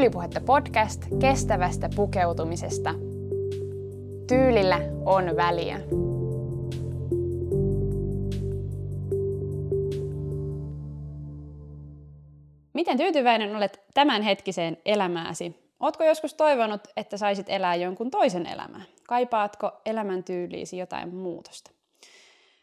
Tyylipuhetta podcast kestävästä pukeutumisesta. Tyylillä on väliä. Miten tyytyväinen olet tämänhetkiseen elämääsi? Oletko joskus toivonut, että saisit elää jonkun toisen elämää? Kaipaatko elämäntyyliisi jotain muutosta?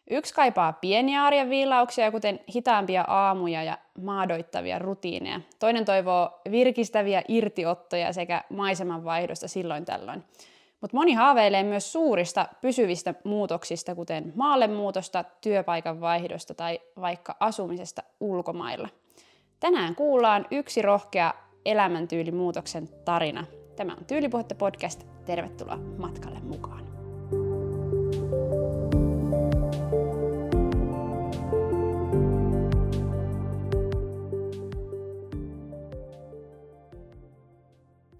Yksi kaipaa pieniä arjen viilauksia, kuten hitaampia aamuja ja maadoittavia rutiineja. Toinen toivoo virkistäviä irtiottoja sekä maisemanvaihdosta silloin tällöin. Mutta moni haaveilee myös suurista pysyvistä muutoksista, kuten maallemuutosta, työpaikan vaihdosta tai vaikka asumisesta ulkomailla. Tänään kuullaan yksi rohkea elämäntyylimuutoksen tarina. Tämä on Tyylipuhetta podcast. Tervetuloa matkalle mukaan.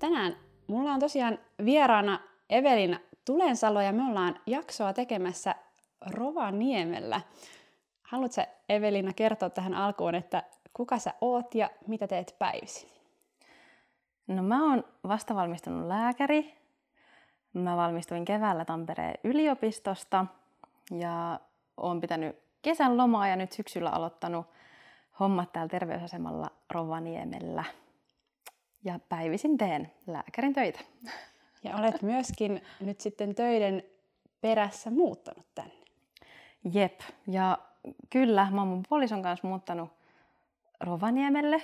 Tänään mulla on tosiaan vieraana Evelina Tulensalo ja me ollaan jaksoa tekemässä Rovaniemellä. Haluatko Evelina kertoa tähän alkuun, että kuka sä oot ja mitä teet päivisin? No mä oon vastavalmistunut lääkäri. Mä valmistuin keväällä Tampereen yliopistosta ja oon pitänyt kesän lomaa ja nyt syksyllä aloittanut hommat täällä terveysasemalla Rovaniemellä. Ja päivisin teen lääkärin töitä. Ja olet myöskin nyt sitten töiden perässä muuttanut tänne. Jep, ja kyllä, mä oon mun puolison kanssa muuttanut Rovaniemelle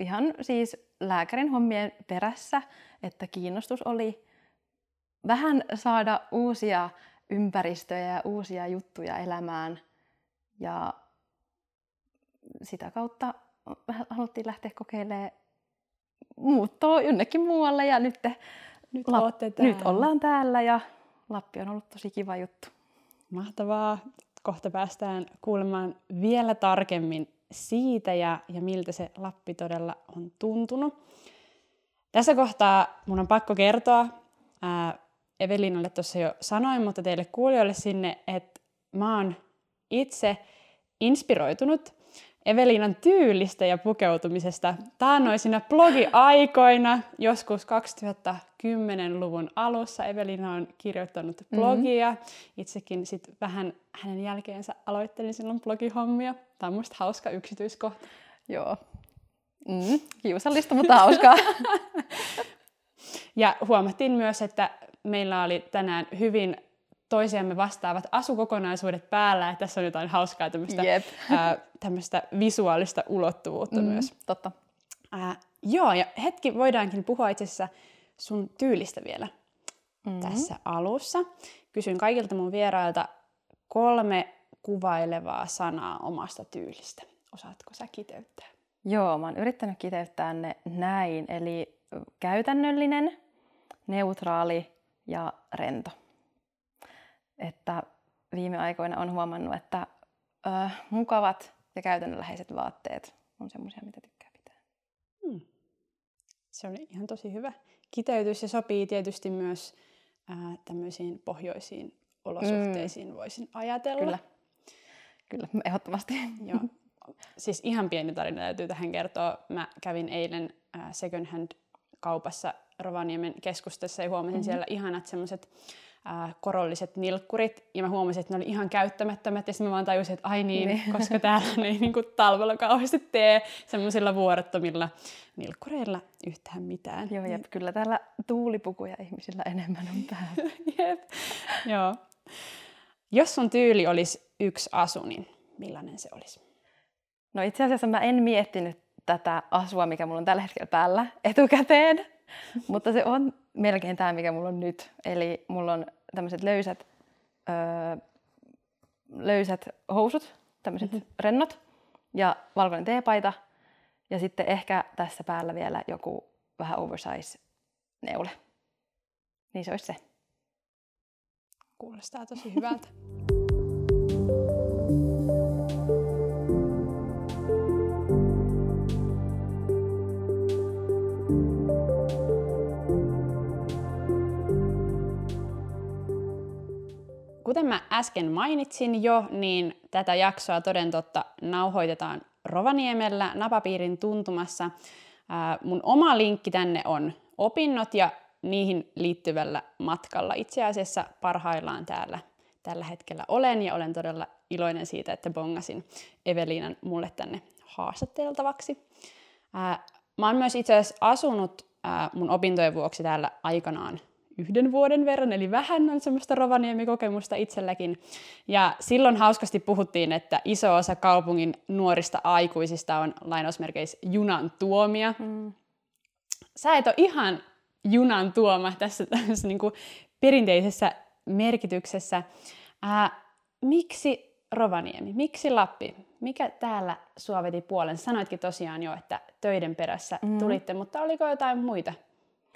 ihan siis lääkärin hommien perässä, että kiinnostus oli vähän saada uusia ympäristöjä ja uusia juttuja elämään. Ja sitä kautta haluttiin lähteä kokeilemaan muuttoa jonnekin muualle ja nyt, nyt, La- täällä. nyt ollaan täällä ja Lappi on ollut tosi kiva juttu. Mahtavaa. Kohta päästään kuulemaan vielä tarkemmin siitä ja, ja miltä se Lappi todella on tuntunut. Tässä kohtaa mun on pakko kertoa, ää, Evelinalle tuossa jo sanoin, mutta teille kuulijoille sinne, että mä oon itse inspiroitunut Evelinan tyylistä ja pukeutumisesta taannoisina blogiaikoina, joskus 2010-luvun alussa Evelina on kirjoittanut mhm. blogia. Mm-hmm. Itsekin sit vähän hänen jälkeensä aloittelin silloin blogihommia. Tämä on musta hauska yksityiskohta. Joo. Mm, kiusallista, mutta hauskaa. ja huomattiin myös, että meillä oli tänään hyvin toisiamme vastaavat asukokonaisuudet päällä, että tässä on jotain hauskaa tämmöistä, yep. ää, tämmöistä visuaalista ulottuvuutta mm, myös. Totta. Ää, joo, ja hetki voidaankin puhua itse asiassa sun tyylistä vielä mm-hmm. tässä alussa. Kysyn kaikilta mun vierailta kolme kuvailevaa sanaa omasta tyylistä. Osaatko sä kiteyttää? Joo, mä oon yrittänyt kiteyttää ne näin, eli käytännöllinen, neutraali ja rento että viime aikoina on huomannut, että ö, mukavat ja käytännönläheiset vaatteet on semmoisia, mitä tykkää pitää. Hmm. Se oli ihan tosi hyvä kiteytys ja sopii tietysti myös ää, tämmöisiin pohjoisiin olosuhteisiin, mm. voisin ajatella. Kyllä, kyllä ehdottomasti. Joo. Siis ihan pieni tarina täytyy tähän kertoa. Mä kävin eilen second hand kaupassa Rovaniemen keskustassa ja huomasin mm-hmm. siellä ihanat semmoiset äh, korolliset nilkkurit, ja mä huomasin, että ne oli ihan käyttämättömät, ja sitten mä vaan tajusin, että ai niin, niin. koska täällä ne ei niin kuin talvella kauheasti tee semmoisilla vuorottomilla nilkkureilla yhtään mitään. Joo, jep, kyllä täällä tuulipukuja ihmisillä enemmän on päällä. jep, joo. Jos sun tyyli olisi yksi asu, niin millainen se olisi? No itse asiassa mä en miettinyt tätä asua, mikä mulla on tällä hetkellä päällä etukäteen, mutta se on melkein tämä, mikä mulla on nyt. Eli mulla on tämmöiset löysät, öö, löysät housut, tämmöiset mm-hmm. rennot ja valkoinen teepaita. Ja sitten ehkä tässä päällä vielä joku vähän oversize neule. Niin se olisi se. Kuulostaa tosi hyvältä. Kuten mä äsken mainitsin jo, niin tätä jaksoa toden totta nauhoitetaan Rovaniemellä napapiirin tuntumassa mun oma linkki tänne on opinnot ja niihin liittyvällä matkalla itse asiassa parhaillaan täällä tällä hetkellä olen ja olen todella iloinen siitä, että bongasin Eveliinan mulle tänne haastatteltavaksi. Ää, mä oon myös itse asiassa asunut mun opintojen vuoksi täällä aikanaan yhden vuoden verran, eli vähän on semmoista Rovaniemi-kokemusta itselläkin. Ja silloin hauskasti puhuttiin, että iso osa kaupungin nuorista aikuisista on lainausmerkeissä junan tuomia. Mm. Sä et ole ihan junan tuoma tässä, tässä niin kuin perinteisessä merkityksessä. Ää, miksi Rovaniemi? Miksi Lappi? Mikä täällä sua veti puolen? Sanoitkin tosiaan jo, että töiden perässä mm. tulitte, mutta oliko jotain muita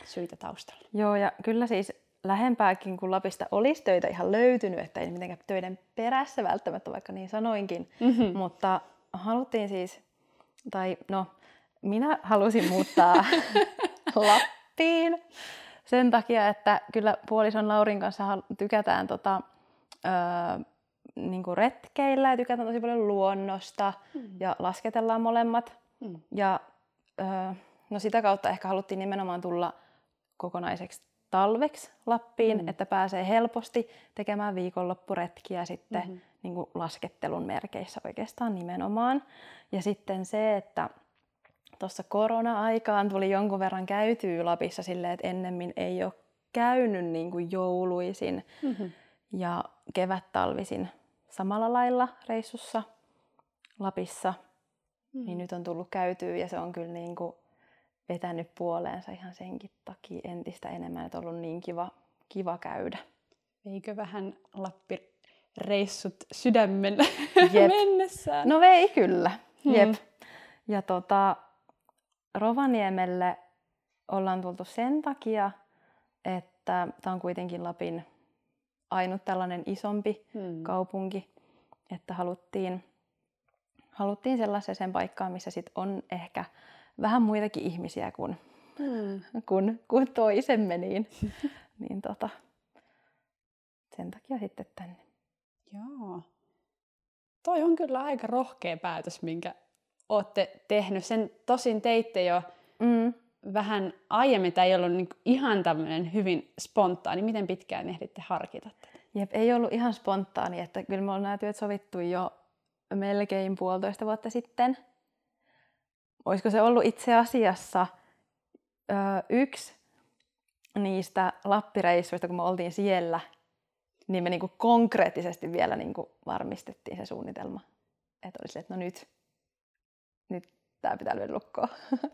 syitä taustalla? Joo, ja kyllä siis lähempääkin kuin Lapista olisi töitä ihan löytynyt, että ei mitenkään töiden perässä välttämättä, vaikka niin sanoinkin. Mm-hmm. Mutta haluttiin siis, tai no, minä halusin muuttaa Lappiin sen takia, että kyllä puolison Laurin kanssa tykätään tota, öö, niin kuin retkeillä ja tykätään tosi paljon luonnosta mm. ja lasketellaan molemmat. Mm. Ja öö, no sitä kautta ehkä haluttiin nimenomaan tulla kokonaiseksi talveksi Lappiin, mm. että pääsee helposti tekemään viikonloppuretkiä sitten mm-hmm. niin kuin laskettelun merkeissä oikeastaan nimenomaan. Ja sitten se, että tuossa korona-aikaan tuli jonkun verran käytyä Lapissa silleen, että ennemmin ei ole käynyt niin kuin jouluisin mm-hmm. ja kevät-talvisin samalla lailla reissussa Lapissa. Mm. Niin nyt on tullut käytyä ja se on kyllä niin kuin vetänyt puoleensa ihan senkin takia entistä enemmän, että on ollut niin kiva, kiva käydä. Veikö vähän Lappi reissut sydämen Jep. mennessään? No vei kyllä. Hmm. Jep. Ja tota, Rovaniemelle ollaan tultu sen takia, että tämä on kuitenkin Lapin ainut tällainen isompi hmm. kaupunki, että haluttiin, haluttiin sellaiseen paikkaan, missä sit on ehkä vähän muitakin ihmisiä kuin, hmm. kuin, kuin toisemme, niin, niin tota, sen takia sitten tänne. Joo. Toi on kyllä aika rohkea päätös, minkä olette tehnyt. Sen tosin teitte jo mm. vähän aiemmin, tai ei ollut niin ihan tämmöinen hyvin spontaani. Miten pitkään ehditte harkita tätä? Jep, ei ollut ihan spontaani, että kyllä me ollaan nämä työt sovittu jo melkein puolitoista vuotta sitten. Olisiko se ollut itse asiassa ö, yksi niistä lappireissuista, kun me oltiin siellä, niin me niinku konkreettisesti vielä niinku varmistettiin se suunnitelma. Että olisi että no nyt, nyt tämä pitää lyödä lukkoon.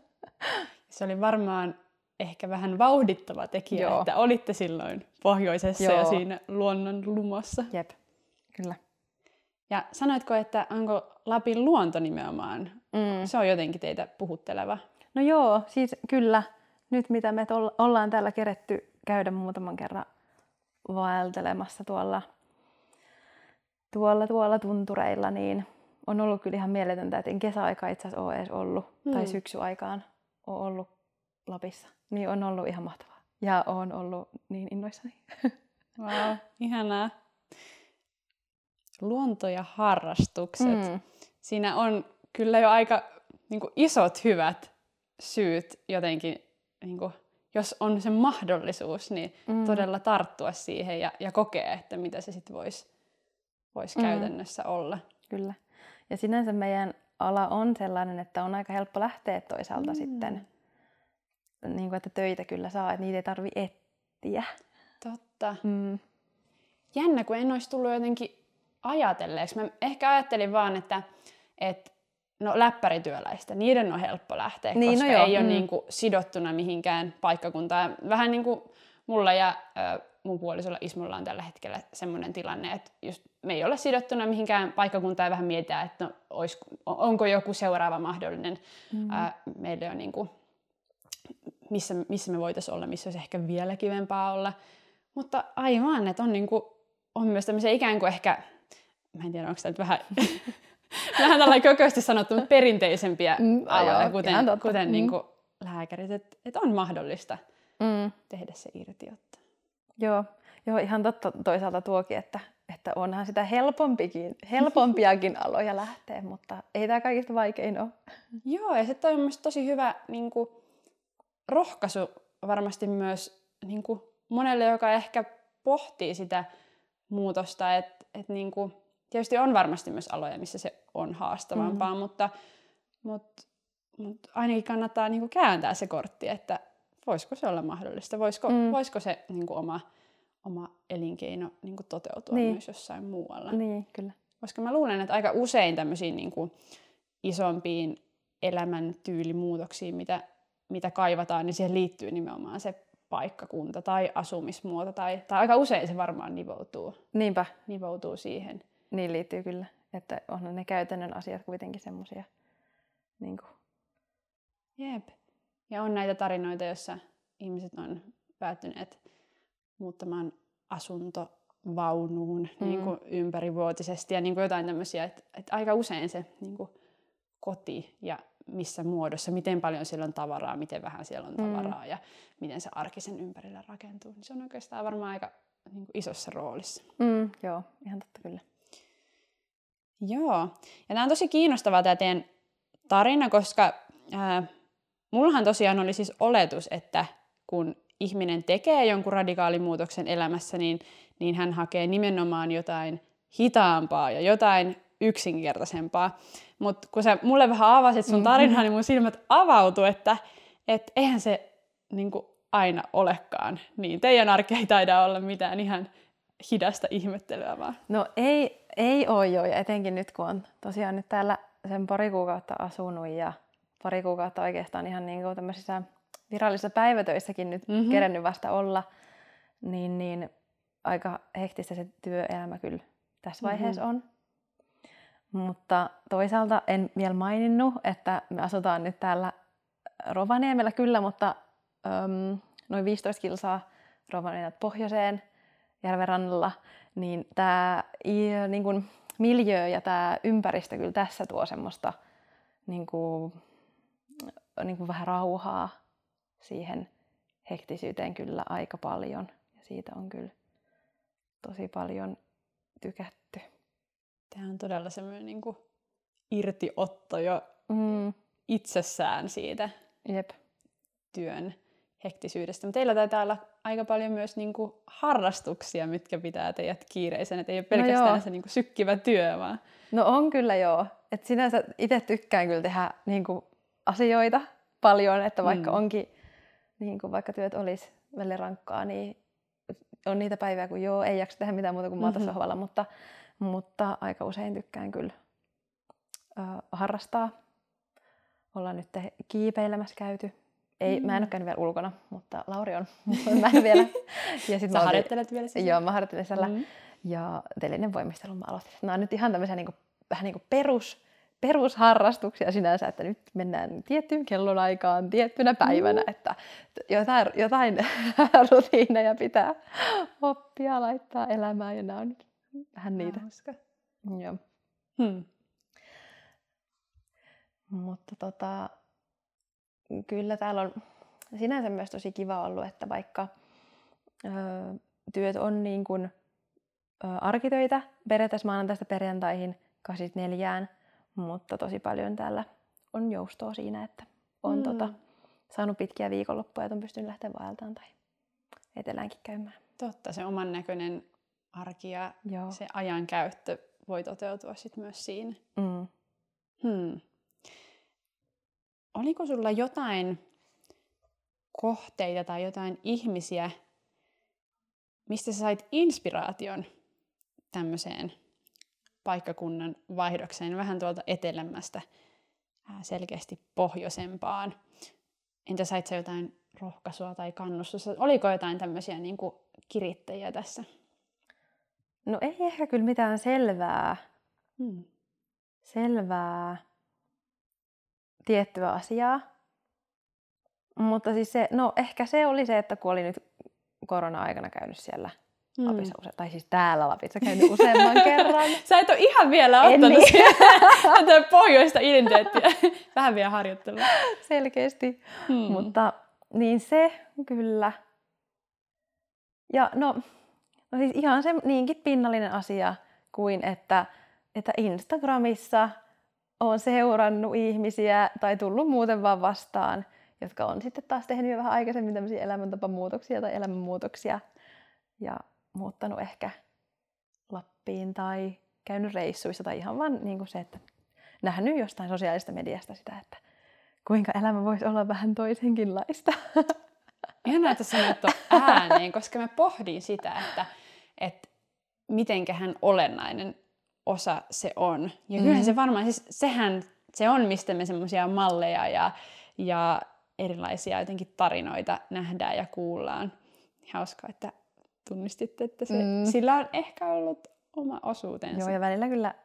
Se oli varmaan ehkä vähän vauhdittava tekijä, Joo. että olitte silloin pohjoisessa Joo. ja siinä luonnon lumossa. Jep, kyllä. Ja sanoitko, että onko Lapin luonto nimenomaan, mm. se on jotenkin teitä puhutteleva? No joo, siis kyllä. Nyt mitä me ollaan täällä keretty käydä muutaman kerran vaeltelemassa tuolla, tuolla, tuolla tuntureilla, niin on ollut kyllä ihan mieletöntä, että en kesäaika itse asiassa ole edes ollut, mm. tai syksyaikaan ole ollut Lapissa. Niin on ollut ihan mahtavaa. Ja on ollut niin innoissani. Wow, ihanaa. Luonto ja harrastukset. Mm. Siinä on kyllä jo aika niin kuin, isot hyvät syyt jotenkin, niin kuin, jos on se mahdollisuus, niin mm. todella tarttua siihen ja, ja kokea, että mitä se sitten voisi vois mm. käytännössä olla. Kyllä. Ja sinänsä meidän ala on sellainen, että on aika helppo lähteä toisaalta mm. sitten niin kuin, että töitä kyllä saa, että niitä ei tarvi etsiä. Totta. Mm. Jännä, kun en olisi tullut jotenkin ajatelleeksi. Mä ehkä ajattelin vaan, että, että no läppärityöläistä, niiden on helppo lähteä, niin, koska no joo. ei ole mm. niin kuin, sidottuna mihinkään paikkakuntaan. Vähän niin kuin mulla ja äh, mun puolisolla Ismolla on tällä hetkellä semmoinen tilanne, että just me ei ole sidottuna mihinkään paikkakuntaan ja vähän mietitään, että no, olis, onko joku seuraava mahdollinen. Mm. Äh, meille on niin kuin, missä, missä me voitaisiin olla, missä olisi ehkä vielä kivempaa olla. Mutta aivan, että on, niin kuin, on myös tämmöisiä ikään kuin ehkä, mä en tiedä, onko tämä nyt vähän, vähän tällainen kökösti sanottu, mutta perinteisempiä mm, aloja, kuten, kuten mm. niin kuin lääkärit, että, että on mahdollista mm. tehdä se irtiotto. Joo, Joo, ihan totta toisaalta tuokin, että, että onhan sitä helpompikin, helpompiakin aloja lähteä, mutta ei tämä kaikista vaikein ole. Joo, ja se on myös tosi hyvä niin kuin, rohkaisu varmasti myös niin kuin, monelle, joka ehkä pohtii sitä muutosta, että et, niin kuin, tietysti on varmasti myös aloja, missä se on haastavampaa, mm. mutta, mutta, mutta ainakin kannattaa niin kuin, kääntää se kortti, että voisiko se olla mahdollista, voisiko, mm. voisiko se niin kuin, oma oma elinkeino niin kuin toteutua niin. myös jossain muualla. Niin, kyllä. Koska mä luulen, että aika usein tämmöisiin niin kuin isompiin elämäntyylimuutoksiin, mitä, mitä kaivataan, niin siihen liittyy nimenomaan se paikkakunta tai asumismuoto. Tai, tai aika usein se varmaan nivoutuu, Niinpä. nivoutuu siihen. Niin liittyy kyllä. Että on ne käytännön asiat kuitenkin semmoisia. Niin kuin. Jep. Ja on näitä tarinoita, joissa ihmiset on päättyneet muuttamaan asuntovaunuun mm. niin kuin ympärivuotisesti ja niin kuin jotain tämmöisiä, että, että aika usein se niin kuin koti ja missä muodossa, miten paljon siellä on tavaraa, miten vähän siellä on mm. tavaraa mm. ja miten se arkisen ympärillä rakentuu, niin se on oikeastaan varmaan aika niin kuin isossa roolissa. Mm, joo, ihan totta kyllä. Joo, ja tämä on tosi kiinnostavaa tämä teidän tarina, koska ää, mullahan tosiaan oli siis oletus, että kun ihminen tekee jonkun radikaalimuutoksen elämässä, niin, niin hän hakee nimenomaan jotain hitaampaa ja jotain yksinkertaisempaa. Mutta kun sä mulle vähän avasit sun tarinaa, mm-hmm. niin mun silmät avautu, että et eihän se niin kuin aina olekaan niin. Teidän arki ei taida olla mitään ihan hidasta ihmettelyä vaan. No ei, ei ole jo, ja etenkin nyt kun on tosiaan nyt täällä sen pari kuukautta asunut ja pari kuukautta oikeastaan ihan niin kuin tämmöisissä virallisissa päivätöissäkin nyt mm-hmm. kerennyt vasta olla, niin, niin aika hektistä se työelämä kyllä tässä mm-hmm. vaiheessa on. Mutta toisaalta en vielä maininnut, että me asutaan nyt täällä Rovaniemellä kyllä, mutta äm, noin 15 kilsaa Rovaniemeltä pohjoiseen järvenrannalla, niin tämä niin kuin, miljö ja tämä ympäristö kyllä tässä tuo semmoista niin kuin, niin kuin vähän rauhaa siihen hektisyyteen kyllä aika paljon. Ja siitä on kyllä tosi paljon tykätty. Tämä on todella semmoinen niin kuin irtiotto jo mm. itsessään siitä Jep. työn hektisyydestä. Mutta teillä taitaa olla aika paljon myös niin kuin harrastuksia, mitkä pitää teidät kiireisen. Että ei ole no pelkästään no se niin kuin sykkivä työ, vaan... No on kyllä joo. Et sinänsä itse tykkään kyllä tehdä niin kuin asioita paljon, että vaikka mm. onkin niin kuin vaikka työt olisi välillä rankkaa, niin on niitä päiviä, kun joo, ei jaksa tehdä mitään muuta kuin maata mm-hmm. sohvalla, mutta, mutta aika usein tykkään kyllä ö, harrastaa. Ollaan nyt kiipeilemässä käyty. Ei, mm. Mä en ole käynyt vielä ulkona, mutta Lauri on. mä en vielä. Ja sit Sä mä harjoittelet vielä siellä? Joo, mä harjoittelen siellä. Mm. Ja telinen voimistelu mä aloitin. Nämä on nyt ihan tämmöisiä niin kuin, vähän niin kuin perus perusharrastuksia sinänsä, että nyt mennään tiettyyn kellonaikaan tiettynä päivänä, mm. että jotain, jotain rutiineja pitää oppia laittaa elämään ja nämä on nyt vähän niitä. Hauska. Joo. Hmm. Mutta tota, kyllä täällä on sinänsä myös tosi kiva ollut, että vaikka ö, työt on niin kuin, ö, arkitöitä periaatteessa maanantaista perjantaihin 84, mutta tosi paljon täällä on joustoa siinä, että on mm. tota, saanut pitkiä viikonloppuja, että on pystynyt lähteä vaeltaan tai eteläänkin käymään. Totta, se oman näköinen arki ja Joo. se ajan käyttö voi toteutua sit myös siinä. Mm. Hmm. Oliko sulla jotain kohteita tai jotain ihmisiä, mistä sä sait inspiraation tämmöiseen paikkakunnan vaihdokseen vähän tuolta etelämästä selkeästi pohjoisempaan. Entä sait sä jotain rohkaisua tai kannustusta? Oliko jotain tämmöisiä niin kuin kirittäjiä tässä? No ei ehkä kyllä mitään selvää, hmm. selvää tiettyä asiaa. Mutta siis se, no ehkä se oli se, että kun oli nyt korona-aikana käynyt siellä – mm. Lapissa use- tai siis täällä Lapissa käynyt useamman kerran. Sä et ole ihan vielä ottanut niin. pohjoista identiteettiä. Vähän vielä harjoittelua. Selkeästi. Hmm. Mutta niin se kyllä. Ja no, No siis ihan se niinkin pinnallinen asia kuin, että, että Instagramissa on seurannut ihmisiä tai tullut muuten vaan vastaan, jotka on sitten taas tehnyt jo vähän aikaisemmin tämmöisiä elämäntapamuutoksia tai elämänmuutoksia ja muuttanut ehkä Lappiin tai käynyt reissuissa tai ihan vaan niin kuin se, että nähnyt jostain sosiaalista mediasta sitä, että kuinka elämä voisi olla vähän toisenkinlaista. Ihanaa, että sanoit ääneen, koska mä pohdin sitä, että, että mitenköhän olennainen osa se on. Ja kyllähän mm. se varmaan, siis sehän se on, mistä me semmoisia malleja ja, ja erilaisia jotenkin tarinoita nähdään ja kuullaan. Hauskaa, että tunnistitte, että se, mm. sillä on ehkä ollut oma osuutensa. Joo, ja välillä kyllä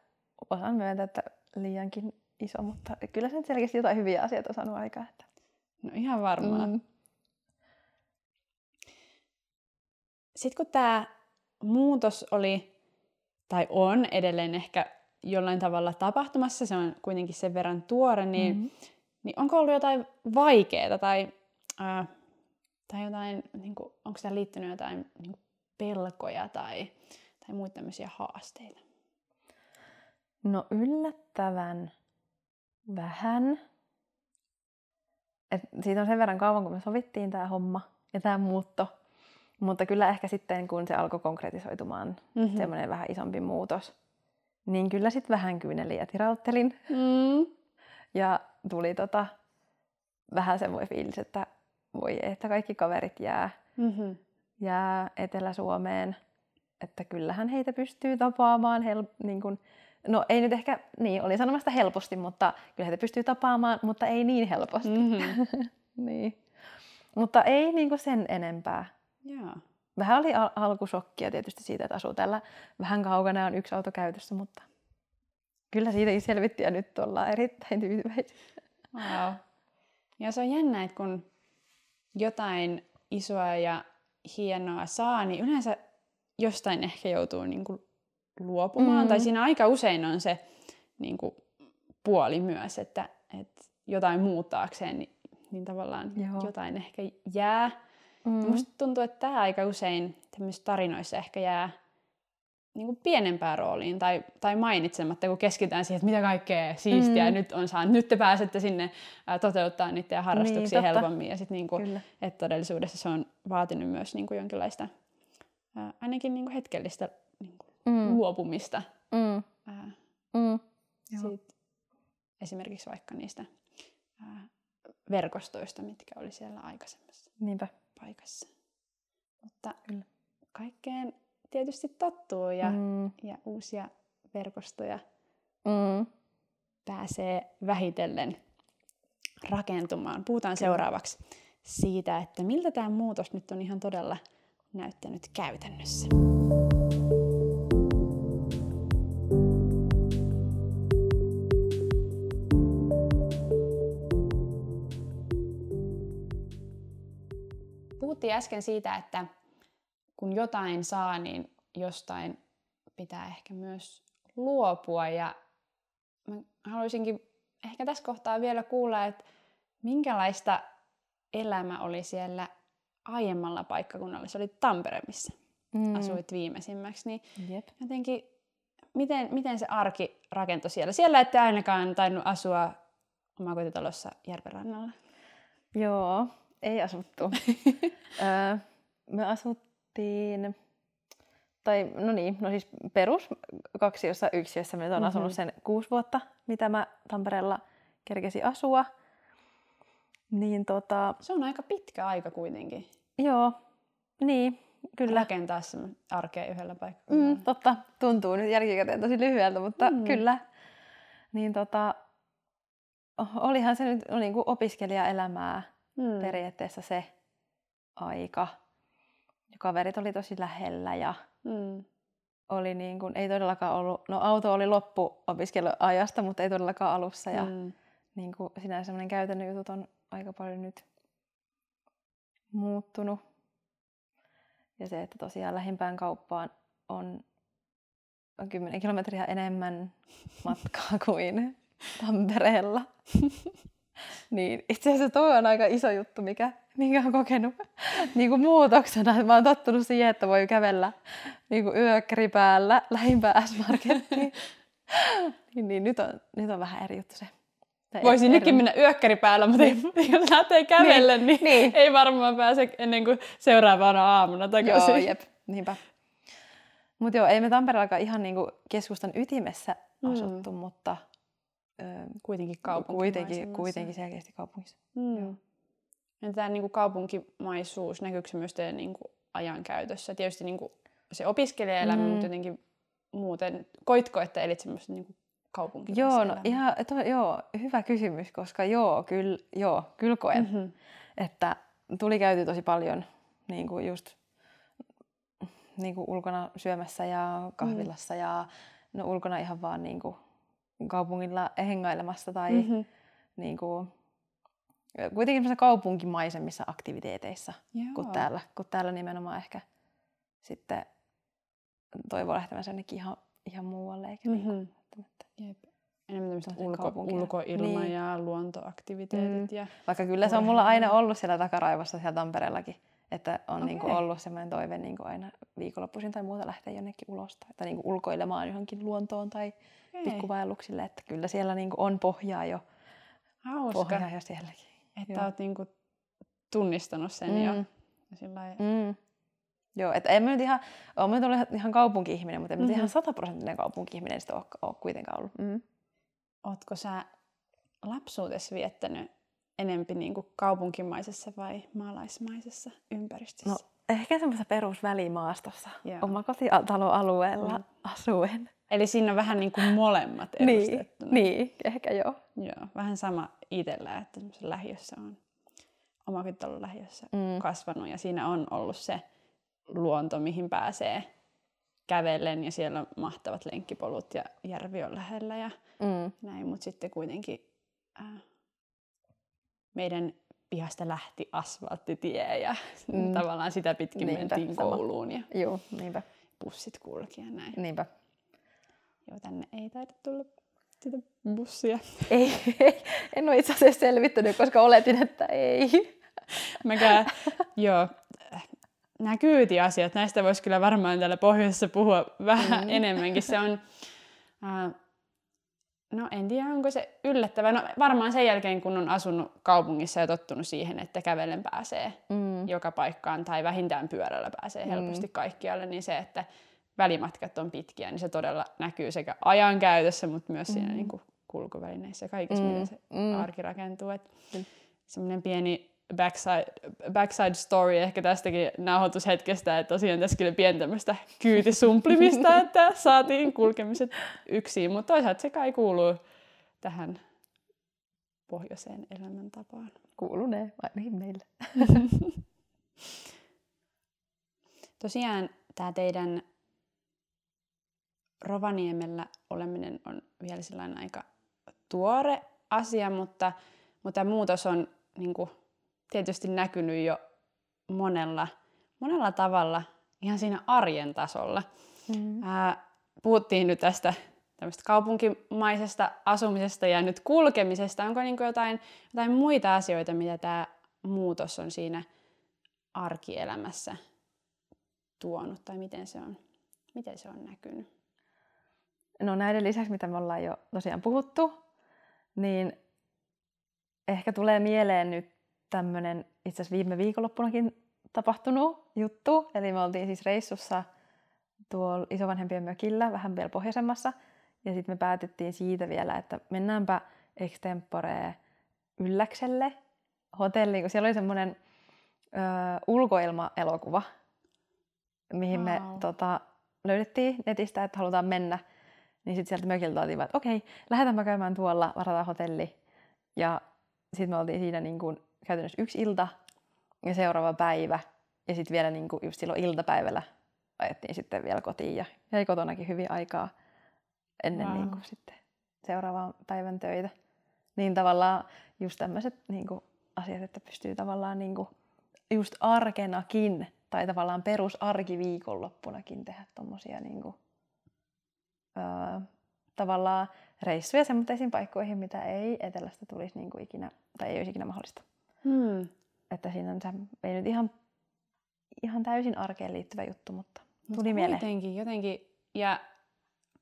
osaan myöntää, että liiankin iso, mutta kyllä sen selkeästi jotain hyviä asioita on saanut aikaa. Että... No ihan varmaan. Mm. Sitten kun tämä muutos oli, tai on edelleen ehkä jollain tavalla tapahtumassa, se on kuitenkin sen verran tuore, niin, mm-hmm. niin onko ollut jotain vaikeaa tai, äh, tai jotain, niin kuin, onko tämä liittynyt jotain niin kuin pelkoja tai, tai muita tämmöisiä haasteita? No yllättävän vähän. Et siitä on sen verran kauan, kun me sovittiin tämä homma ja tämä muutto. Mutta kyllä ehkä sitten, kun se alkoi konkretisoitumaan, mm-hmm. semmoinen vähän isompi muutos, niin kyllä sitten vähän kyyneli ja tirauttelin. Mm. Ja tuli tota, vähän semmoinen fiilis, että voi että kaikki kaverit jää, mm-hmm. jää Etelä-Suomeen. Että kyllähän heitä pystyy tapaamaan hel- niin kun, No ei nyt ehkä, niin, olin sanomasta helposti, mutta kyllä heitä pystyy tapaamaan, mutta ei niin helposti. Mm-hmm. niin. Mutta ei niin kuin sen enempää. Joo. Vähän oli al- alkusokkia tietysti siitä, että asuu tällä vähän kaukana on yksi auto käytössä, mutta kyllä siitä selvittiin ja nyt ollaan erittäin tyytyväisiä. Wow. Ja se on jännä, että kun jotain isoa ja hienoa saa, niin yleensä jostain ehkä joutuu niin kuin luopumaan. Mm. Tai siinä aika usein on se niin kuin, puoli myös, että, että jotain muuttaakseen, niin, niin tavallaan Joo. jotain ehkä jää. Mm. Musta tuntuu, että tämä aika usein tämmöisissä tarinoissa ehkä jää niin kuin pienempään rooliin tai, tai mainitsematta, kun keskitytään siihen, että mitä kaikkea siistiä mm. nyt on saanut. Nyt te pääsette sinne toteuttaa niitä harrastuksia niin, helpommin. Ja sit niin kuin, että todellisuudessa se on vaatinut myös niin kuin jonkinlaista, ää, ainakin niin kuin hetkellistä niin kuin mm. luopumista. Mm. Ää, mm. Siitä, esimerkiksi vaikka niistä ää, verkostoista, mitkä oli siellä aikaisemmassa Niinpä. Paikassa. Mutta Kyllä. kaikkeen tietysti tottuu ja, mm. ja uusia verkostoja mm. pääsee vähitellen rakentumaan. Puhutaan Kyllä. seuraavaksi siitä, että miltä tämä muutos nyt on ihan todella näyttänyt käytännössä. Äsken siitä, että kun jotain saa, niin jostain pitää ehkä myös luopua. Ja mä haluaisinkin ehkä tässä kohtaa vielä kuulla, että minkälaista elämä oli siellä aiemmalla paikkakunnalla. Se oli Tampere, missä mm. asuit viimeisimmäksi. Niin Jep. jotenkin, miten, miten se arki rakentui siellä? Siellä ette ainakaan tainnut asua omakotitalossa Järvenrannalla. Joo, ei asuttu. me asuttiin, tai no niin, no siis perus kaksi jossa yksi, jossa me on mm-hmm. asunut sen kuusi vuotta, mitä mä Tampereella kerkesin asua. Niin tota... Se on aika pitkä aika kuitenkin. Joo, niin, kyllä. Rakentaa sen arkea yhdellä paikalla. Mm, totta, tuntuu nyt jälkikäteen tosi lyhyeltä, mutta mm. kyllä. Niin tota, olihan se nyt no, niin kuin opiskelijaelämää mm. periaatteessa se aika. Ja kaverit oli tosi lähellä ja mm. oli niin kuin, ei todellakaan ollut, no auto oli loppu opiskeluajasta, mutta ei todellakaan alussa. Ja mm. niin kuin, sinänsä semmoinen käytännön jutut on aika paljon nyt muuttunut. Ja se, että tosiaan lähimpään kauppaan on 10 kilometriä enemmän matkaa kuin Tampereella. Niin itse asiassa toi on aika iso juttu, mikä, minkä on kokenut niin kuin muutoksena. Mä oon tottunut siihen, että voi kävellä niin kuin yökkäri päällä lähimpään S-markettiin. niin, niin nyt, on, nyt on vähän eri juttu se. Voisin nytkin mennä yökkäri päällä, mutta ei, jos lähtee kävelle, niin, niin, niin, ei varmaan pääse ennen kuin seuraavana aamuna takaisin. Joo, jep, niinpä. Mutta joo, ei me Tampereellakaan ihan niinku keskustan ytimessä mm. asuttu, mutta ö, kuitenkin kaupunki. Kuitenkin, kuitenkin selkeästi kaupungissa. Mm. Ja tämä niinku kaupunkimaisuus, näkyykö se myös teidän niinku ajankäytössä? Tietysti niinku se opiskelijaelämä, mm. mutta jotenkin muuten, koitko, että elit semmoista niinku Joo, no ihan, to, joo, hyvä kysymys, koska joo, kyllä, joo, kyllä koen, mm-hmm. että tuli käyty tosi paljon niin kuin just niin kuin ulkona syömässä ja kahvilassa mm. ja no, ulkona ihan vaan niin kuin kaupungilla hengailemassa tai mm-hmm. niin kuin, kuitenkin kaupunkimaisemmissa aktiviteeteissa kuin täällä, kun täällä nimenomaan ehkä sitten toivoo lähtemänsä jonnekin ihan, ihan muualle eikä mm-hmm. niin kuin, Jep. Enemmän ulko, ulkoilma niin. ja luontoaktiviteetit. Mm. Ja Vaikka kyllä se on mulla aina ollut siellä takaraivossa siellä Tampereellakin. Että on okay. niin kuin ollut sellainen toive niin kuin aina viikonloppuisin tai muuta lähteä jonnekin ulos. Tai, tai niin kuin ulkoilemaan johonkin luontoon tai okay. pikkuvaelluksille. Että kyllä siellä niin kuin on pohjaa jo. Hauska. Pohjaa jo sielläkin. Että Joo. olet niin kuin tunnistanut sen mm. jo. Sillä mm. Joo, että en mä nyt ihan, olen nyt ollut ihan kaupunki-ihminen, mutta en mm-hmm. ihan sataprosenttinen kaupunki-ihminen sitä ole, ole kuitenkaan ollut. Mm. Ootko sä lapsuudessa viettänyt enempi niin kuin kaupunkimaisessa vai maalaismaisessa ympäristössä? No, ehkä semmoisessa perusvälimaastossa, oma kotitaloalueella mm. asuen. Eli siinä on vähän niin kuin molemmat edustettuna. niin, niin, ehkä joo. Joo, vähän sama itsellä, että lähiössä on omakotitalon lähiössä mm. kasvanut ja siinä on ollut se luonto, mihin pääsee kävellen ja siellä on mahtavat lenkkipolut ja järvi on lähellä ja mm. näin, mutta sitten kuitenkin äh, meidän pihasta lähti asfalttitie ja mm. tavallaan sitä pitkin niinpä, mentiin sama. kouluun ja Joo, niinpä. bussit kulki ja näin. Niinpä. Joo, tänne ei taida tulla sitä bussia. Ei, ei. en ole itse asiassa selvittänyt, koska oletin, että ei. Mäkään, joo, nämä kyytiasiat, näistä voisi kyllä varmaan täällä pohjoisessa puhua vähän mm. enemmänkin. Se on, äh, no en tiedä onko se yllättävää. No varmaan sen jälkeen, kun on asunut kaupungissa ja tottunut siihen, että kävellen pääsee mm. joka paikkaan tai vähintään pyörällä pääsee mm. helposti kaikkialle, niin se, että välimatkat on pitkiä, niin se todella näkyy sekä ajankäytössä, mutta myös mm. siinä niin kuin kulkuvälineissä ja kaikissa, mm. miten se mm. arki rakentuu. Että mm. Semmoinen pieni backside, backside story ehkä tästäkin nauhoitushetkestä, että tosiaan tässä kyllä pieni tämmöistä kyytisumplimista, että saatiin kulkemiset yksin, mutta toisaalta se kai kuuluu tähän pohjoiseen elämäntapaan. Kuuluu ne ainakin meille. Tosiaan tämä teidän Rovaniemellä oleminen on vielä sellainen aika tuore asia, mutta, mutta tämä muutos on niin kuin, tietysti näkynyt jo monella, monella tavalla ihan siinä arjen tasolla. Mm. Ää, puhuttiin nyt tästä tämmöistä kaupunkimaisesta asumisesta ja nyt kulkemisesta. Onko niin jotain, jotain muita asioita, mitä tämä muutos on siinä arkielämässä tuonut tai miten se on, miten se on näkynyt? No näiden lisäksi, mitä me ollaan jo tosiaan puhuttu, niin ehkä tulee mieleen nyt tämmöinen itse asiassa viime viikonloppunakin tapahtunut juttu. Eli me oltiin siis reissussa tuolla isovanhempien mökillä, vähän vielä pohjoisemmassa. Ja sitten me päätettiin siitä vielä, että mennäänpä extempore Ylläkselle hotelliin, kun siellä oli semmoinen ulkoilma-elokuva, mihin wow. me tota, löydettiin netistä, että halutaan mennä. Niin sitten sieltä mökiltä oltiin, että okei, lähdetäänpä käymään tuolla, varataan hotelli. Ja sitten me oltiin siinä niin kuin käytännössä yksi ilta ja seuraava päivä. Ja sitten vielä niin kuin just silloin iltapäivällä ajettiin sitten vielä kotiin ja jäi kotonakin hyvin aikaa ennen wow. niin kuin sitten seuraavan päivän töitä. Niin tavallaan just tämmöiset niin kuin asiat, että pystyy tavallaan niin kuin just arkenakin tai tavallaan perusarki viikonloppunakin tehdä tommosia niin kuin, öö, tavallaan reissuja semmoisiin paikkoihin, mitä ei etelästä tulisi niin kuin ikinä, tai ei olisi ikinä mahdollista. Hmm. Että siinä on se, ei nyt ihan, ihan täysin arkeen liittyvä juttu, mutta Mut tuli mieleen. Kuitenkin jotenkin, ja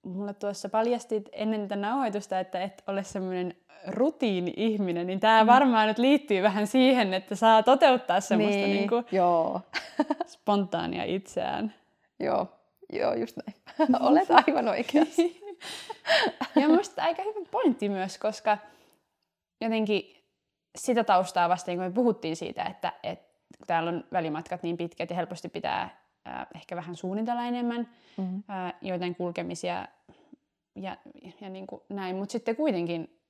mulle tuossa paljastit ennen tätä nauhoitusta, että et ole semmoinen rutiini-ihminen, niin tämä mm. varmaan nyt liittyy vähän siihen, että saa toteuttaa semmoista Niin, niin kuin joo. spontaania itseään. joo, joo, just näin. Olet aivan oikeassa. Ja minusta aika hyvä pointti myös, koska jotenkin sitä taustaa vasten, kun me puhuttiin siitä, että, että kun täällä on välimatkat niin pitkät ja helposti pitää äh, ehkä vähän suunnitella enemmän Mm. äh, joitain kulkemisia ja, ja niin kuin näin, mutta sitten kuitenkin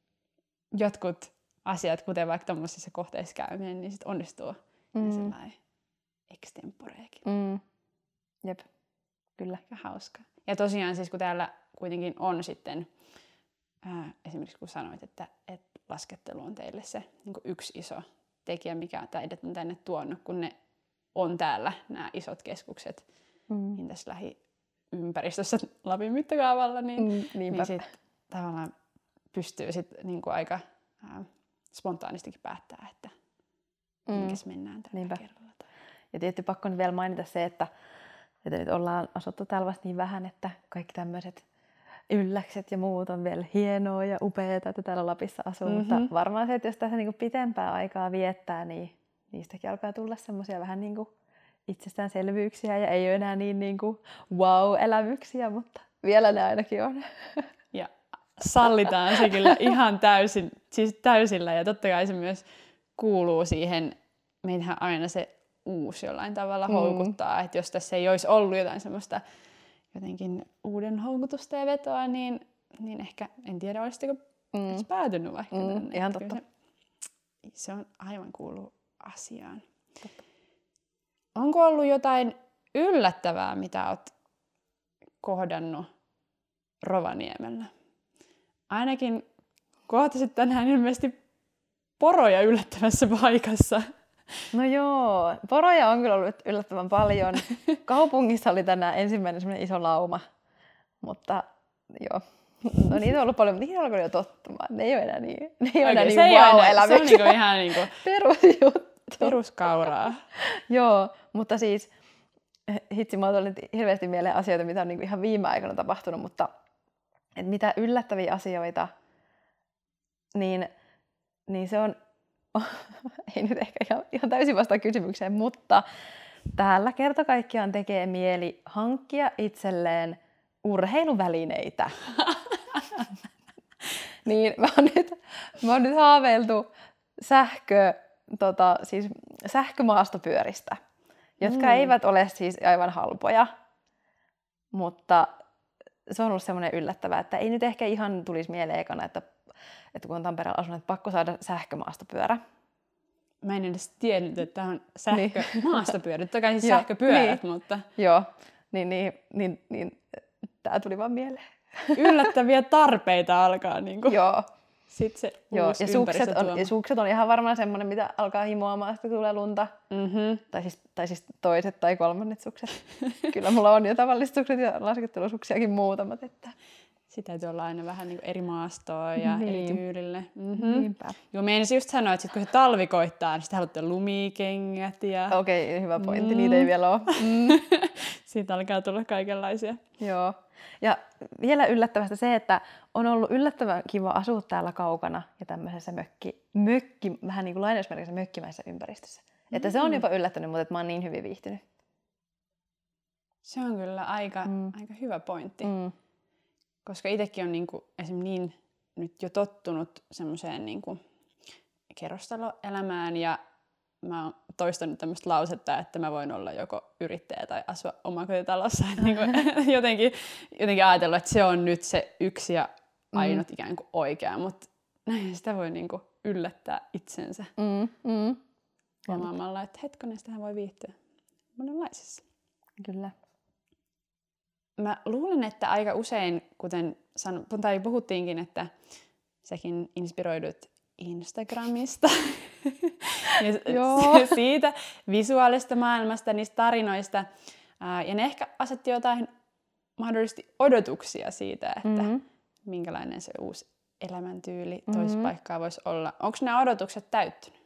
jotkut asiat, kuten vaikka tuommoisissa kohteissa käyminen, niin sitten onnistuu mm. Mm. sellainen extemporeekin. Mm. Jep, kyllä. Aika hauska. Ja tosiaan siis kun täällä kuitenkin on sitten, ää, esimerkiksi kun sanoit, että, että laskettelu on teille se niin yksi iso tekijä, mikä teidät on tänne tuonut, kun ne on täällä nämä isot keskukset Mm. niin tässä lähiympäristössä Lapin mittakaavalla, niin, Mm, niin sit tavallaan pystyy sit niin kuin aika ää, spontaanistikin päättää, että Mm. minkäs mennään tällä Niinpä. kerralla. Tai... Ja tietysti pakko nyt vielä mainita se, että, että nyt ollaan asuttu täällä vasta niin vähän, että kaikki tämmöiset ylläkset ja muut on vielä hienoa ja upeaa, että täällä Lapissa asuu. Mm-hmm. Mhm. Mutta varmaan se, että jos tässä niinku pitempää aikaa viettää, niin niistäkin alkaa tulla semmoisia vähän niin kuin itsestäänselvyyksiä ja ei ole enää niin, niin kuin wow-elämyksiä, mutta vielä ne ainakin on. Ja sallitaan se kyllä ihan täysin, siis täysillä ja totta kai se myös kuuluu siihen, meitähän aina se uusi jollain tavalla Mm. houkuttaa, että jos tässä ei olisi ollut jotain semmoista jotenkin uuden houkutusta ja vetoa, niin, niin ehkä, en tiedä, olisitteko Mm. päätynyt vaikka Mm, tänne. ihan totta. Se, se on aivan kuuluu asiaan. Onko ollut jotain yllättävää, mitä olet kohdannut Rovaniemellä? Ainakin kohtasit tänään ilmeisesti poroja yllättävässä paikassa. No joo, poroja on kyllä ollut yllättävän paljon. Kaupungissa oli tänään ensimmäinen semmoinen iso lauma, mutta joo. No niitä on ollut paljon, mutta niihin alkoi jo tottumaan. Ne ei ole enää niin, ne ei ole enää niin enää- se on wow-elämyksiä. niinku ihan niinku Perusjuttu. peruskauraa. Joo, mutta siis hitsi, mä tuli hirveästi mieleen asioita, mitä on niinku ihan viime aikoina tapahtunut, mutta et mitä yllättäviä asioita, niin, niin se on, ei nyt ehkä ihan, ihan täysin vastaa kysymykseen, mutta täällä kerta kaikkiaan tekee mieli hankkia itselleen urheiluvälineitä. niin mä oon nyt, mä oon nyt haaveiltu sähkö, tota, siis sähkömaastopyöristä, jotka Mm. eivät ole siis aivan halpoja, mutta se on ollut semmoinen yllättävä, että ei nyt ehkä ihan tulisi mieleen ekana, että, että kun on Tampereella asunut, että pakko saada sähkömaastopyörä. Mä en edes tiennyt, että tämä on sähkö maastopyörät. Toki siis Niin. Sähköpyörät, mutta Joo, niin, niin, niin, niin tämä tuli vaan mieleen. yllättäviä tarpeita alkaa niin kuin, Joo, sit se joo. Ja, sukset on, ja sukset on ihan varmaan semmoinen, mitä alkaa himoamaan, sitten kun tulee lunta. Mm-hmm. Tai siis, tai siis toiset tai kolmannet sukset. Kyllä mulla on jo tavalliset sukset ja laskettelusuksiakin muutamat. Että... Sitä täytyy olla aina vähän niin eri maastoa ja niin. eri tyylille. Mm-hmm. Niinpä. Joo, ensin just sanoa, että sit kun se talvi koittaa, niin sitten haluatte lumikengät ja Okei, okay, hyvä pointti. Mm. Niitä ei vielä ole. Mm. siitä alkaa tulla kaikenlaisia. Joo. Ja vielä yllättävästä se, että on ollut yllättävän kiva asua täällä kaukana ja tämmöisessä mökki, mökki vähän niin kuin lainausmerkissä mökkimäisessä ympäristössä. Että se on Mm. jopa yllättänyt, mutta että mä oon niin hyvin viihtynyt. Se on kyllä aika, Mm. mm. aika hyvä pointti. Mm. Koska itsekin on niinku, esim. niin nyt jo tottunut semmoiseen niinku kerrostaloelämään ja mä oon toistanut tämmöistä lausetta, että mä voin olla joko yrittäjä tai asua omakotitalossa. Et niinku, jotenkin, jotenkin ajatellut, että se on nyt se yksi ja ainut mm. ikään kuin oikea, mutta näin sitä voi niinku yllättää itsensä Mm. Mm. huomaamalla, että hetkonen, sitähän voi viihtyä monenlaisissa. Kyllä. Mä luulen, että aika usein, kuten san, tai puhuttiinkin, että säkin inspiroidut Instagramista ja Joo. siitä visuaalista maailmasta, niistä tarinoista. Ää, ja ne ehkä asetti jotain mahdollisesti odotuksia siitä, että Mm-hmm. minkälainen se uusi elämäntyyli toisessa mm-hmm. voisi olla. Onko nämä odotukset täyttynyt?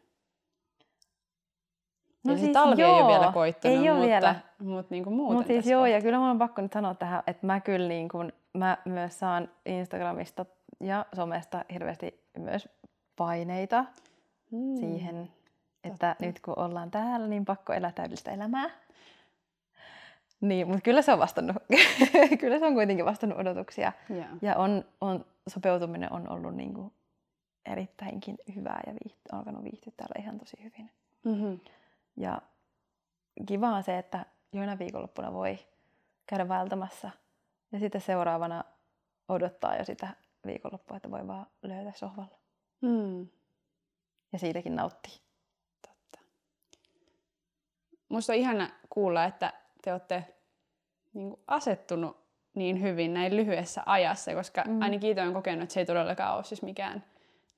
No siis talvi joo, ei ole vielä koittanut, ei ole mutta, vielä. mutta niin kuin muuten Mut siis joo, ja kyllä mun on pakko nyt sanoa tähän, että mä kyllä niin kuin, mä myös saan Instagramista ja somesta hirveästi myös paineita mm. siihen, että Totta. nyt kun ollaan täällä, niin pakko elää täydellistä elämää. Niin, mutta kyllä se on vastannut, kyllä se on kuitenkin vastannut odotuksia. Yeah. Ja on, on, sopeutuminen on ollut niin kuin erittäinkin hyvää ja viihty, alkanut viihtyä täällä ihan tosi hyvin. Mm-hmm. Ja kiva on se, että joina viikonloppuna voi käydä vaeltamassa ja sitten seuraavana odottaa jo sitä viikonloppua, että voi vaan löytää sohvalla. Mm. Ja siitäkin nauttii. Totta. Musta on ihana kuulla, että te olette niin asettunut niin hyvin näin lyhyessä ajassa, koska mm. ainakin itse olen kokenut, että se ei todellakaan ole siis mikään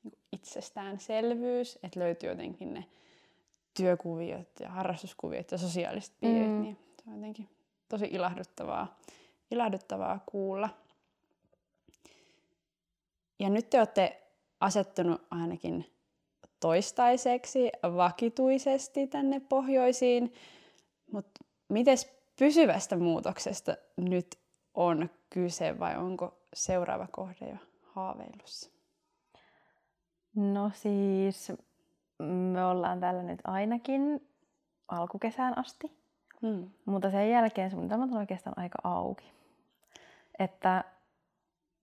niin itsestäänselvyys, että löytyy jotenkin ne työkuviot ja harrastuskuviot ja sosiaaliset piirit, mm. niin se on jotenkin tosi ilahduttavaa, ilahduttavaa kuulla. Ja nyt te olette asettunut ainakin toistaiseksi vakituisesti tänne pohjoisiin, mutta miten pysyvästä muutoksesta nyt on kyse vai onko seuraava kohde jo haaveilussa? No siis me ollaan täällä nyt ainakin alkukesään asti. Hmm. Mutta sen jälkeen suunnitelmat on oikeastaan aika auki. Että,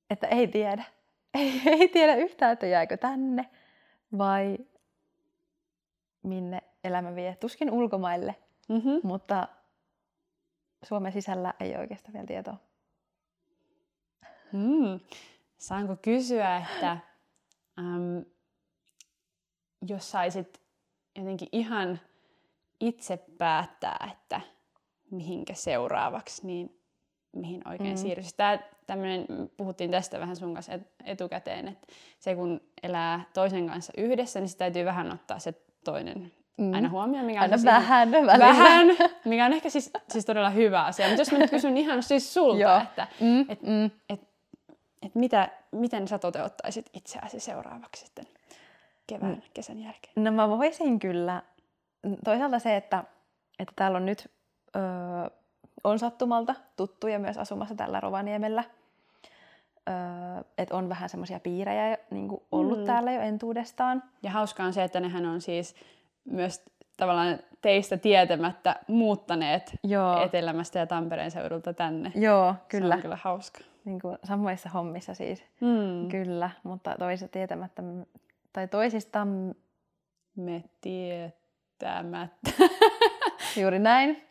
että ei tiedä. Ei, ei tiedä yhtään, että jääkö tänne vai minne elämä vie. Tuskin ulkomaille, mm-hmm. mutta Suomen sisällä ei oikeastaan vielä tietoa. Hmm. Saanko kysyä, että äm, jos saisit jotenkin ihan itse päättää, että mihinkä seuraavaksi, niin mihin oikein mm. siirryisi. Tää, tämmönen, puhuttiin tästä vähän sun kanssa etukäteen, että se kun elää toisen kanssa yhdessä, niin se täytyy vähän ottaa se toinen mm. aina huomioon. Mikä aina on siis vähän, ihan, vähän, mikä on ehkä siis, siis todella hyvä asia. Mutta jos mä nyt kysyn ihan siis sulta, että mm. et, mm. Et, et mitä, miten sä toteuttaisit itseäsi seuraavaksi sitten kevään, mm. kesän jälkeen? No mä voisin kyllä. Toisaalta se, että, että täällä on nyt öö, on sattumalta tuttuja myös asumassa tällä Rovaniemellä. Öö, että on vähän semmoisia piirejä niin ollut mm. täällä jo entuudestaan. Ja hauskaa on se, että nehän on siis myös tavallaan teistä tietämättä muuttaneet Joo. Etelämästä ja Tampereen seudulta tänne. Joo, kyllä. Se on kyllä hauska. Niin kuin samoissa hommissa siis, mm. kyllä. Mutta toisista tietämättä, tai toisista... Me tietämättä. Juuri näin.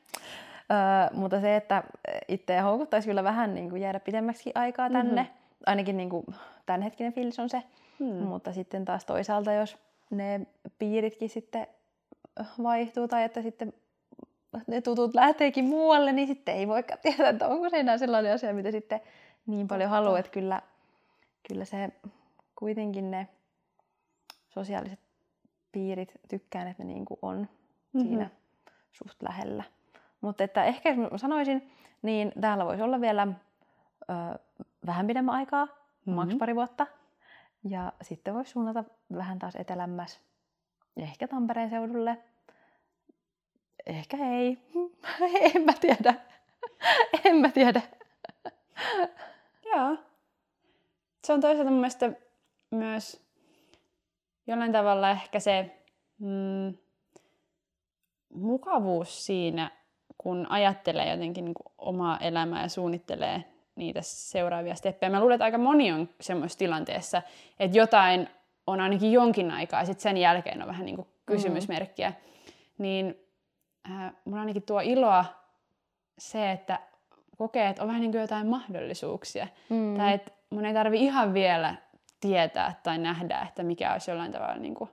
Öö, mutta se, että itse houkuttaisi kyllä vähän niin kuin jäädä pidemmäksi aikaa tänne. Mm-hmm. Ainakin niin kuin tämänhetkinen fiilis on se. Mm. Mutta sitten taas toisaalta, jos ne piiritkin sitten vaihtuu tai että sitten ne tutut lähteekin muualle, niin sitten ei voi tietää, että onko se enää sellainen asia, mitä sitten niin paljon haluaa. Että kyllä, kyllä se kuitenkin ne sosiaaliset piirit tykkään, että ne niin kuin on mm-hmm. siinä suht lähellä. Mutta että ehkä jos sanoisin, niin täällä voisi olla vielä ö, vähän pidemmän aikaa, mm-hmm. maks pari vuotta. Ja sitten voisi suunnata vähän taas etelämmäs, ehkä Tampereen seudulle. Ehkä ei. en mä tiedä. en mä tiedä. Joo. Se on toisaalta mun mielestä myös jollain tavalla ehkä se mm, mukavuus siinä, kun ajattelee jotenkin niin kuin omaa elämää ja suunnittelee niitä seuraavia steppejä. Mä luulen, että aika moni on semmoisessa tilanteessa, että jotain on ainakin jonkin aikaa ja sitten sen jälkeen on vähän niin kuin kysymysmerkkiä. Mm. Niin äh, mulla ainakin tuo iloa se, että kokee, että on vähän niin kuin jotain mahdollisuuksia. Mm. Tai että mun ei tarvi ihan vielä tietää tai nähdä, että mikä olisi jollain tavalla niin kuin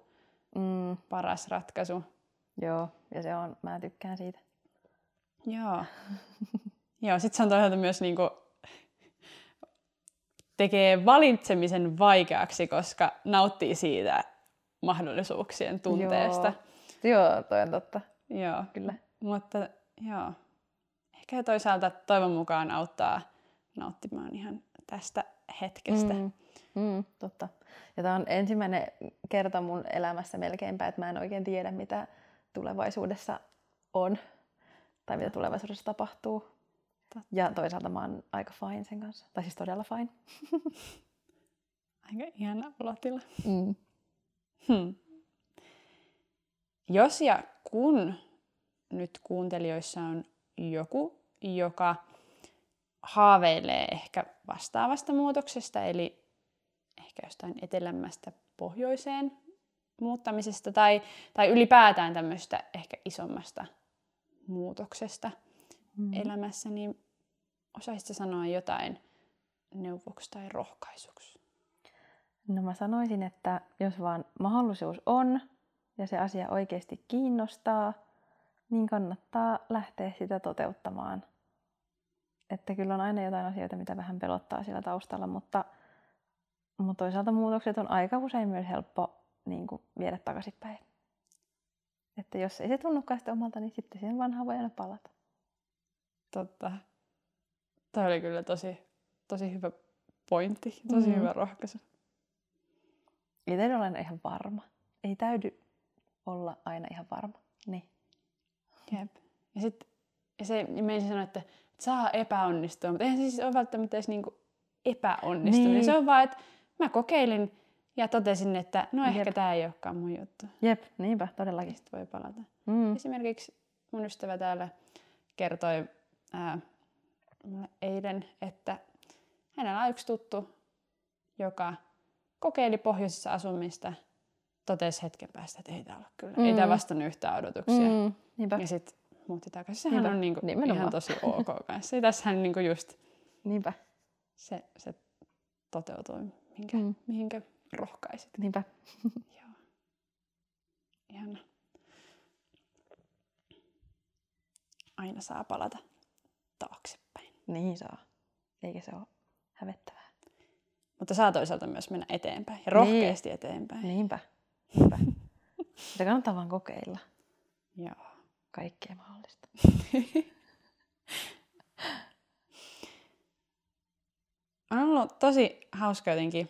mm. paras ratkaisu. Joo, ja se on, mä tykkään siitä. Joo. Joo, sit se on toisaalta myös niinku, tekee valitsemisen vaikeaksi, koska nauttii siitä mahdollisuuksien tunteesta. Joo, joo toi on totta. Joo, kyllä. Mutta joo, ehkä toisaalta toivon mukaan auttaa nauttimaan ihan tästä hetkestä. Mm. Mm, totta. Ja tämä on ensimmäinen kerta mun elämässä melkeinpä, että mä en oikein tiedä, mitä tulevaisuudessa on tai mitä tulevaisuudessa tapahtuu. Ja toisaalta mä oon aika fine sen kanssa. Tai siis todella fine. aika ihana olotila. Mm. Hmm. Jos ja kun nyt kuuntelijoissa on joku, joka haaveilee ehkä vastaavasta muutoksesta, eli ehkä jostain etelämmästä pohjoiseen muuttamisesta tai, tai ylipäätään tämmöistä ehkä isommasta muutoksesta mm. elämässä, niin osaisitko sanoa jotain neuvoksi tai rohkaisuksi? No mä sanoisin, että jos vaan mahdollisuus on ja se asia oikeasti kiinnostaa, niin kannattaa lähteä sitä toteuttamaan. Että kyllä on aina jotain asioita, mitä vähän pelottaa siellä taustalla, mutta, mutta toisaalta muutokset on aika usein myös helppo niin kuin, viedä takaisinpäin. Että jos ei se tunnukaan sitä omalta, niin sitten siihen vanhaan voi aina palata. Totta. Tämä oli kyllä tosi, tosi hyvä pointti, tosi mm. hyvä rohkaisu. Itse olen ihan varma. Ei täydy olla aina ihan varma. Niin. Jep. Ja sitten ja se, ja menisin sanoa, että, että saa epäonnistua, mutta eihän se siis ole välttämättä edes niinku epäonnistuminen. Niin. Se on vaan, että mä kokeilin ja totesin, että no ehkä tämä ei olekaan mun juttu. Jep, niinpä, todellakin. Sitten voi palata. Mm. Esimerkiksi mun ystävä täällä kertoi ää, mulle eilen, että hänellä on yksi tuttu, joka kokeili pohjoisessa asumista, totesi hetken päästä, että ei tämä ole kyllä, mm. ei tämä vastannut yhtään odotuksia. Mm. Niinpä. Ja sitten muutti takaisin. Sehän Niinpä. on niinku ihan tosi ok kanssa. Ja tässähän niinku just Niinpä. Se, se toteutui, mihinkä, mm. mihinkä rohkaisit. Niinpä. Joo. Ihana. Aina saa palata taaksepäin. Niin saa. Eikä se ole hävettävää. Mutta saa toisaalta myös mennä eteenpäin ja rohkeasti niin. eteenpäin. Niinpä. Niinpä. Sitä kannattaa vaan kokeilla. Joo. Kaikkea mahdollista. on ollut tosi hauska jotenkin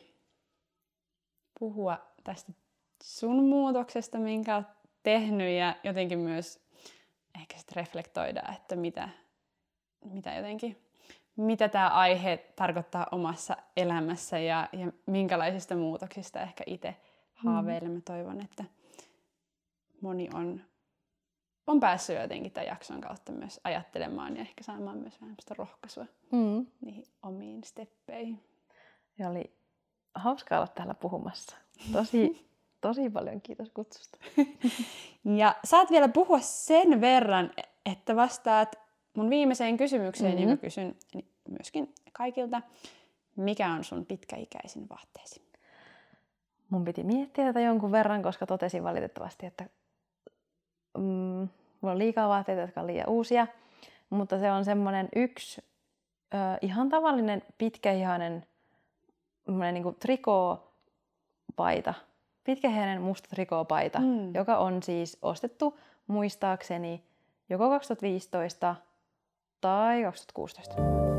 puhua tästä sun muutoksesta, minkä olet tehnyt ja jotenkin myös ehkä sitten reflektoida, että mitä, mitä jotenkin mitä tämä aihe tarkoittaa omassa elämässä ja, ja minkälaisista muutoksista ehkä itse haaveilen. Mä toivon, että moni on, on päässyt jotenkin tämän jakson kautta myös ajattelemaan ja ehkä saamaan myös vähän rohkaisua mm. niihin omiin steppeihin. Ja oli hauska olla täällä puhumassa. Tosi, tosi paljon kiitos kutsusta. ja saat vielä puhua sen verran, että vastaat mun viimeiseen kysymykseen, mm-hmm. jonka kysyn myöskin kaikilta. Mikä on sun pitkäikäisin vaatteesi? Mun piti miettiä tätä jonkun verran, koska totesin valitettavasti, että mulla on liikaa vaatteita, jotka on liian uusia. Mutta se on semmoinen yksi ö, ihan tavallinen pitkäihainen niin trikoopaita, pitkäihainen musta trikoopaita, mm. joka on siis ostettu muistaakseni joko 2015 tai 2016.